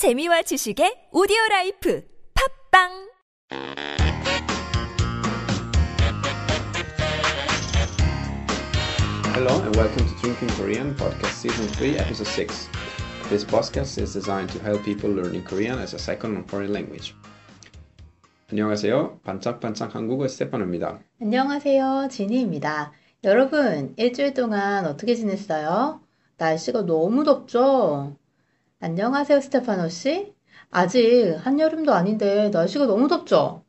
재미와 지식의 오디오 라이프 팝빵 Hello and welcome to Drinking Korean Podcast Season 3, Episode 6. This podcast is designed to help people learning Korean as a second or foreign language. 안녕하세요. 반짝반짝 한국어 스테파노입니다. 안녕하세요. 지니입니다. 여러분, 일주일 동안 어떻게 지냈어요? 날씨가 너무 덥죠? 안녕하세요, 스테파노 씨. 아직 한여름도 아닌데 날씨가 너무 덥죠?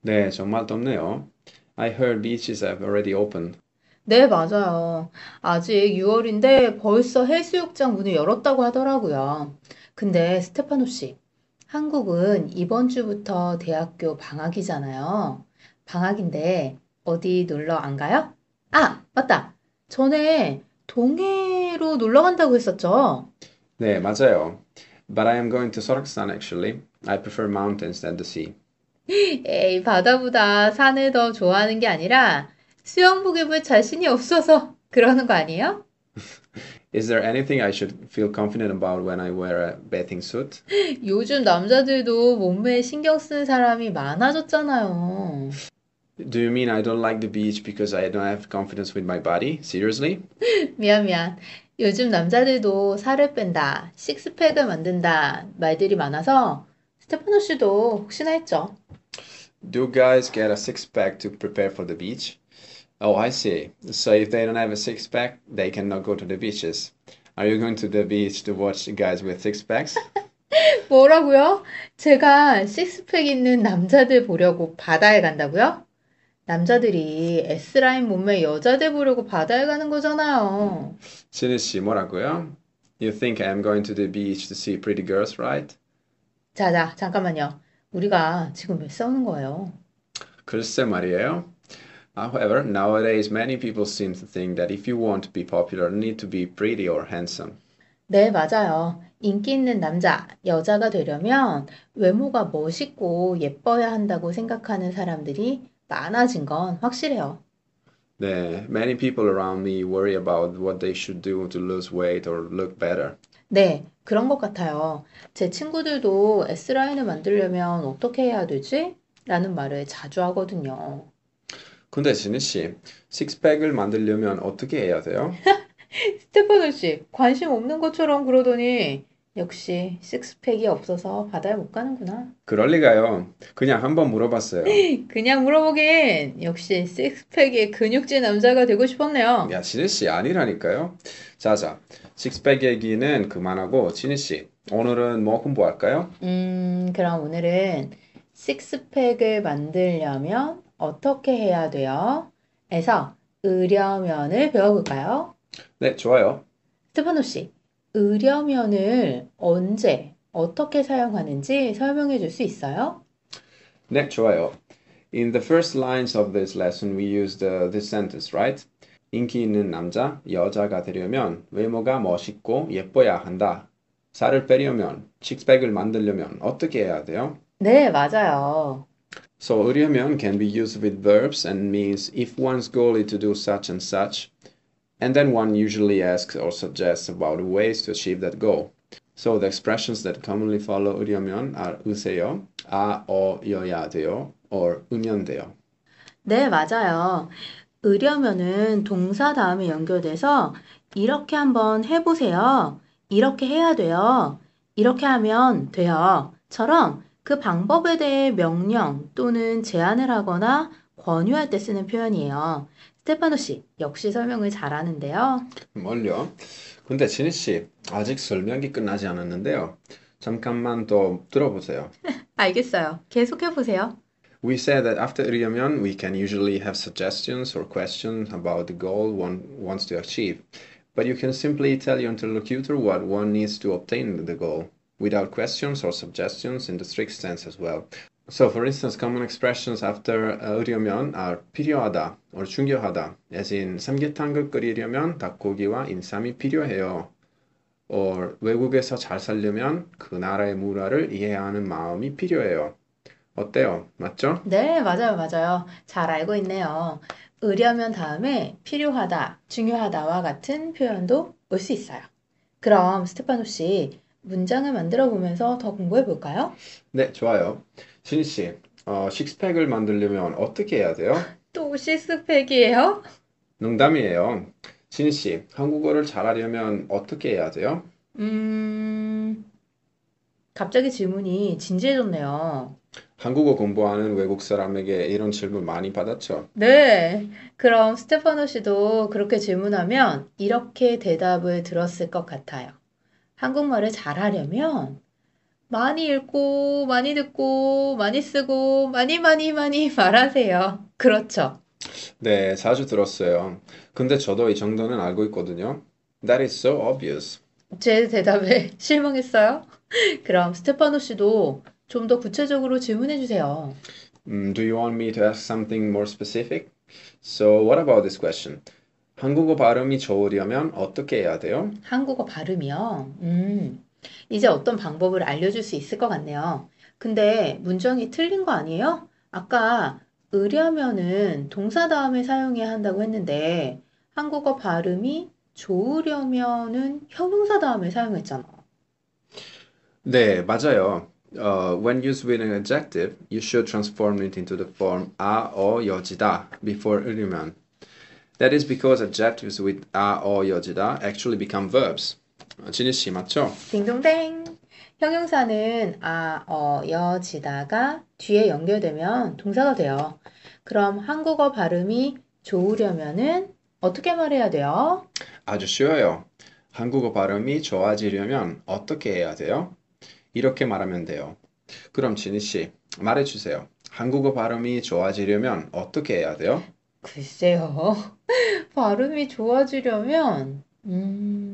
네, 정말 덥네요. I heard beaches have already opened. 네, 맞아요. 아직 6월인데 벌써 해수욕장 문을 열었다고 하더라고요. 근데 스테파노 씨, 한국은 이번 주부터 대학교 방학이잖아요. 방학인데 어디 놀러 안 가요? 아, 맞다. 전에 동해로 놀러 간다고 했었죠? 네, 맞아요. But I am going to Soroksan actually. I prefer mountains than the sea. 에이, 바다보다 산을 더 좋아하는 게 아니라 수영복 입을 자신이 없어서 그러는 거 아니에요? Is there anything I should feel confident about when I wear a bathing suit? 요즘 남자들도 몸매에 신경 쓰는 사람이 많아졌잖아요. Do you mean I don't like the beach because I don't have confidence with my body? Seriously? 미안, 미안. 요즘 남자들도 살을 뺀다, 식스팩을 만든다 말들이 많아서 스테파노 씨도 혹시나 했죠. Do guys get a six pack to prepare for the beach? Oh, I see. So if they don't have a six pack, they cannot go to the beaches. Are you going to the beach to watch guys with six packs? 뭐라고요? 제가 식스팩 있는 남자들 보려고 바다에 간다고요? 남자들이 S라인 몸매 여자들 보려고 바다에 가는 거잖아요. 신희 씨 뭐라고요? You think I am going to the beach to see pretty girls, right? 자, 자, 잠깐만요. 우리가 지금 왜 싸우는 거예요? 글쎄 말이에요. However, nowadays many people seem to think that if you want to be popular, you need to be pretty or handsome. 네, 맞아요. 인기 있는 남자, 여자가 되려면 외모가 멋있고 예뻐야 한다고 생각하는 사람들이 많아진 건 확실해요. 네, many people around me worry about what they should do to lose weight or look better. 네, 그런 것 같아요. 제 친구들도 S라인을 만들려면 어떻게 해야 되지? 라는 말을 자주 하거든요. 근데 진희 씨, 식스팩을 만들려면 어떻게 해야 돼요? 스테파노 씨, 관심 없는 것처럼 그러더니 역시 식스팩이 없어서 바다에 못 가는구나. 그럴 리가요. 그냥 한번 물어봤어요. 그냥 물어보긴 역시 식스팩의 근육질 남자가 되고 싶었네요. 야, 진희 씨 아니라니까요. 자자, 식스팩 얘기는 그만하고 진희 씨, 오늘은 뭐 공부할까요? 음, 그럼 오늘은 식스팩을 만들려면 어떻게 해야 돼요? 에서 으려면을 배워볼까요? 네, 좋아요. 스테파노 씨, 으려면을 언제, 어떻게 사용하는지 설명해 줄 수 있어요? 네, 좋아요. In the first lines of this lesson, we used uh, this sentence, right? 인기 있는 남자, 여자가 되려면 외모가 멋있고 예뻐야 한다. 살을 빼려면, 식스팩을 만들려면 어떻게 해야 돼요? 네, 맞아요. So, 으려면 can be used with verbs and means if one's goal is to do such and such, and then one usually asks or suggests about ways to achieve that goal. So, the expressions that commonly follow 으려면 are 아, 어, 여야 돼요, or 돼요. 네, 맞아요. 으려면은 동사 다음에 연결돼서 이렇게 한번 해보세요. 이렇게 해야 돼요. 이렇게 하면 돼요. 처럼 그 방법에 대해 명령 또는 제안을 하거나 권유할 때 쓰는 표현이에요. 스테파노 씨, 역시 설명을 잘하는데요. 뭘요? 근데 진희 씨, 아직 설명이 끝나지 않았는데요. 잠깐만 더 들어보세요. 알겠어요. 계속해 보세요. We said that after 으려면, we can usually have suggestions or questions about the goal one wants to achieve. But you can simply tell your interlocutor what one needs to obtain the goal, without questions or suggestions in the strict sense as well. So, for instance, common expressions after uh, 으려면 are 필요하다 or 중요하다, as in 삼계탕을 끓이려면 닭고기와 인삼이 필요해요. or 외국에서 잘 살려면 그 나라의 문화를 이해하는 마음이 필요해요. 어때요? 맞죠? 네, 맞아요, 맞아요. 잘 알고 있네요. 으려면 다음에 필요하다, 중요하다와 같은 표현도 올 수 있어요. 그럼 스테파노 씨, 문장을 만들어 보면서 더 공부해 볼까요? 네, 좋아요. 신희 씨, 어, 식스팩을 만들려면 어떻게 해야 돼요? 또 식스팩이에요? 농담이에요. 신희 씨, 한국어를 잘하려면 어떻게 해야 돼요? 음, 갑자기 질문이 진지해졌네요. 한국어 공부하는 외국 사람에게 이런 질문 많이 받았죠? 네, 그럼 스테파노 씨도 그렇게 질문하면 이렇게 대답을 들었을 것 같아요. 한국말을 잘하려면 많이 읽고, 많이 듣고, 많이 쓰고, 많이 많이 많이 말하세요. 그렇죠. 네, 자주 들었어요. 근데 저도 이 정도는 알고 있거든요. That is so obvious. 제 대답에 실망했어요? 그럼 스테파노 씨도 좀 더 구체적으로 질문해 주세요. 음, do you want me to ask something more specific? So, what about this question? 한국어 발음이 좋으려면 어떻게 해야 돼요? 한국어 발음이요. 음, 이제 어떤 방법을 알려줄 수 있을 것 같네요. 근데 문장이 틀린 거 아니에요? 아까 으려면은 동사 다음에 사용해야 한다고 했는데 한국어 발음이 좋으려면은 형용사 다음에 사용했잖아. 네, 맞아요. Uh, when used with an adjective, you should transform it into the form 아, 어, 여지다 before 으르면. That is because adjectives with 아, 어, 여지다 actually become verbs. 어, 진희 씨 맞죠? 딩동댕. 형용사는 아, 어, 여, 지다가 뒤에 연결되면 동사가 돼요. 그럼 한국어 발음이 좋으려면은 어떻게 말해야 돼요? 아주 쉬워요. 한국어 발음이 좋아지려면 어떻게 해야 돼요? 이렇게 말하면 돼요. 그럼 진희 씨, 말해주세요. 한국어 발음이 좋아지려면 어떻게 해야 돼요? 글쎄요. 발음이 좋아지려면, 음,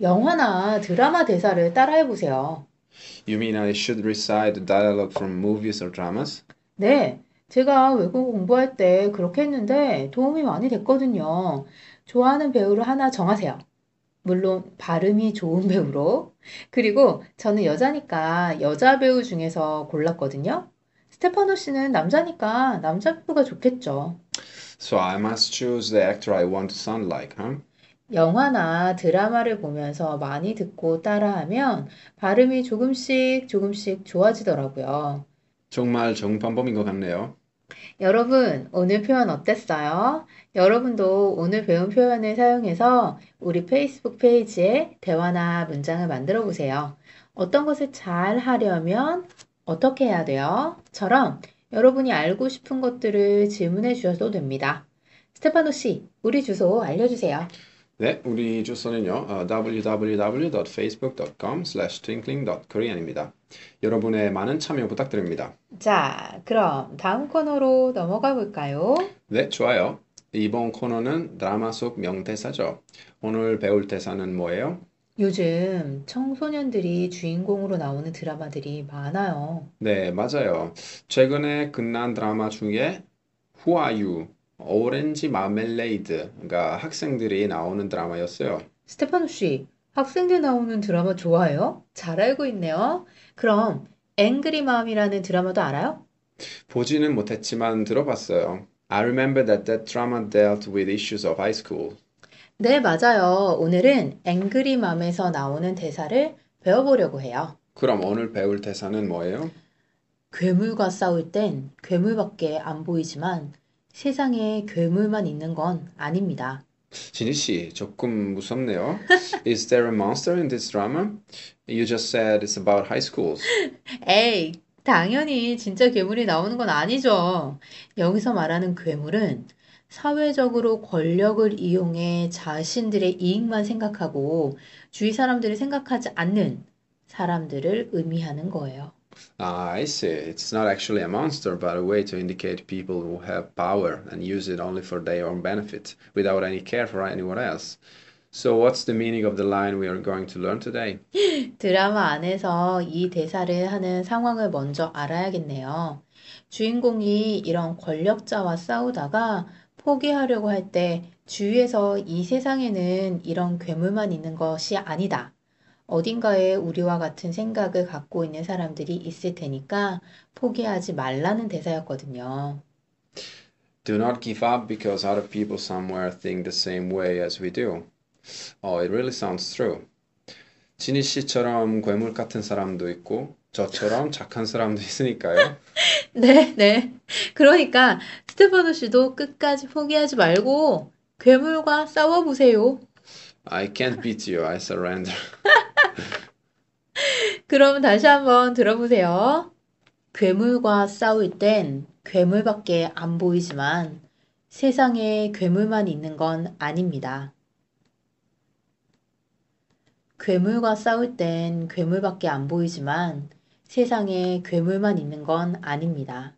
영화나 드라마 대사를 따라해 보세요. You mean I should recite the dialogue from movies or dramas? 네, 제가 외국어 공부할 때 그렇게 했는데 도움이 많이 됐거든요. 좋아하는 배우를 하나 정하세요. 물론 발음이 좋은 배우로. 그리고 저는 여자니까 여자 배우 중에서 골랐거든요. 스테파노 씨는 남자니까 남자 배우가 좋겠죠. So I must choose the actor I want to sound like, huh? 영화나 드라마를 보면서 많이 듣고 따라하면 발음이 조금씩 조금씩 좋아지더라고요. 정말 좋은 방법인 것 같네요. 여러분, 오늘 표현 어땠어요? 여러분도 오늘 배운 표현을 사용해서 우리 페이스북 페이지에 대화나 문장을 만들어 보세요. 어떤 것을 잘 하려면 어떻게 해야 돼요? 처럼 여러분이 알고 싶은 것들을 질문해 주셔도 됩니다. 스테파노 씨, 우리 주소 알려주세요. 네, 우리 주소는요, 어, www.facebook.com twinkling.korean입니다. 여러분의 많은 참여 부탁드립니다. 자, 그럼 다음 코너로 넘어가 볼까요? 네, 좋아요. 이번 코너는 드라마 속 명대사죠. 오늘 배울 대사는 뭐예요? 요즘 청소년들이 주인공으로 나오는 드라마들이 많아요. 네, 맞아요. 최근에 끝난 드라마 중에 Who Are You? 오렌지 마멜레이드가 학생들이 나오는 드라마였어요. 스테파노 씨, 학생들 나오는 드라마 좋아해요? 잘 알고 있네요. 그럼 앵그리 맘이라는 드라마도 알아요? 보지는 못했지만 들어봤어요. I remember that that drama dealt with issues of high school. 네, 맞아요. 오늘은 앵그리 맘에서 나오는 대사를 배워보려고 해요. 그럼 오늘 배울 대사는 뭐예요? 괴물과 싸울 땐 괴물밖에 안 보이지만 세상에 괴물만 있는 건 아닙니다. 진희 씨, 조금 무섭네요. Is there a monster in this drama? You just said it's about high schools. 에이, 당연히 진짜 괴물이 나오는 건 아니죠. 여기서 말하는 괴물은 사회적으로 권력을 이용해 자신들의 이익만 생각하고 주위 사람들을 생각하지 않는 사람들을 의미하는 거예요. Ah, I see. It's not actually a monster, but a way to indicate people who have power and use it only for their own benefit, without any care for anyone else. So, what's the meaning of the line we are going to learn today? 드라마 안에서 이 대사를 하는 상황을 먼저 알아야겠네요. 주인공이 이런 권력자와 싸우다가 포기하려고 할 때 주위에서 이 세상에는 이런 괴물만 있는 것이 아니다. 어딘가에 우리와 같은 생각을 갖고 있는 사람들이 있을 테니까 포기하지 말라는 대사였거든요. Do not give up because other people somewhere think the same way as we do. Oh, it really sounds true. 지니 씨처럼 괴물 같은 사람도 있고 저처럼 착한 사람도 있으니까요. 네, 네. 그러니까 스테파노 씨도 끝까지 포기하지 말고 괴물과 싸워보세요. I can't beat you. I surrender. 그럼 다시 한번 들어보세요. 괴물과 싸울 땐 괴물밖에 안 보이지만 세상에 괴물만 있는 건 아닙니다. 괴물과 싸울 땐 괴물밖에 안 보이지만 세상에 괴물만 있는 건 아닙니다.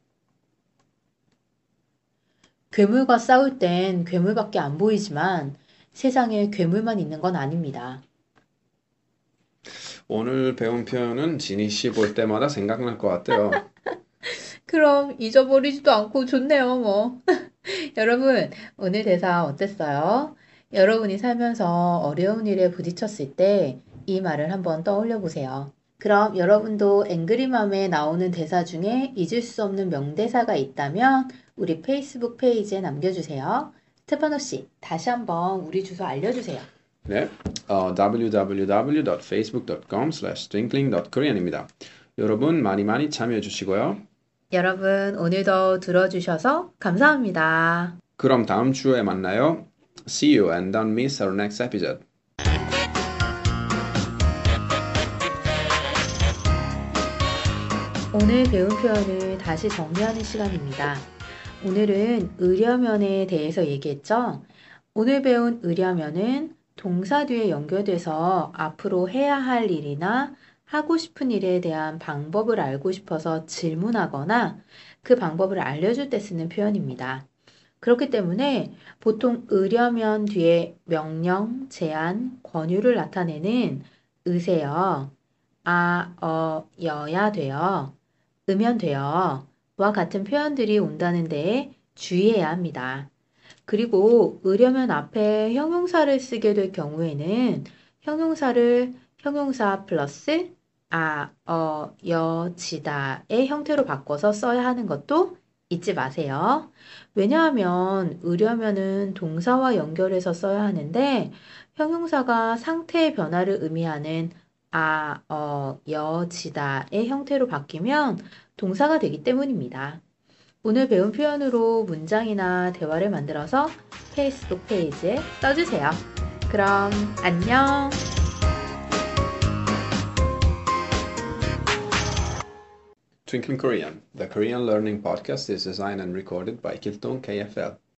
괴물과 싸울 땐 괴물밖에 안 보이지만 세상에 괴물만 있는 건 아닙니다. 오늘 배운 표현은 지니 씨 볼 때마다 생각날 것 같아요. 그럼 잊어버리지도 않고 좋네요, 뭐. 여러분, 오늘 대사 어땠어요? 여러분이 살면서 어려운 일에 부딪혔을 때 이 말을 한번 떠올려 보세요. 그럼 여러분도 앵그리맘에 나오는 대사 중에 잊을 수 없는 명대사가 있다면 우리 페이스북 페이지에 남겨주세요. 스테파노 씨, 다시 한번 우리 주소 알려주세요. 네, 어, www.facebook.com/twinkling.korean입니다. 여러분 많이 많이 참여해 주시고요. 여러분, 오늘도 들어주셔서 감사합니다. 그럼 다음 주에 만나요. See you and don't miss our next episode. 오늘 배운 표현을 다시 정리하는 시간입니다. 오늘은 의려면에 대해서 얘기했죠? 오늘 배운 의려면은 동사 뒤에 연결돼서 앞으로 해야 할 일이나 하고 싶은 일에 대한 방법을 알고 싶어서 질문하거나 그 방법을 알려줄 때 쓰는 표현입니다. 그렇기 때문에 보통 의려면 뒤에 명령, 제안, 권유를 나타내는 의세요. 아, 어, 여야 돼요. 으면 돼요. 와 같은 표현들이 온다는 데 주의해야 합니다. 그리고 의려면 앞에 형용사를 쓰게 될 경우에는 형용사를 형용사 플러스 아, 어, 여, 지다의 형태로 바꿔서 써야 하는 것도 잊지 마세요. 왜냐하면 의려면은 동사와 연결해서 써야 하는데 형용사가 상태의 변화를 의미하는 아, 어, 여, 지다의 형태로 바뀌면 동사가 되기 때문입니다. 오늘 배운 표현으로 문장이나 대화를 만들어서 페이스북 페이지에 써주세요. 그럼 안녕! Twinkling Korean, the Korean learning podcast is designed and recorded by Kiltong KFL.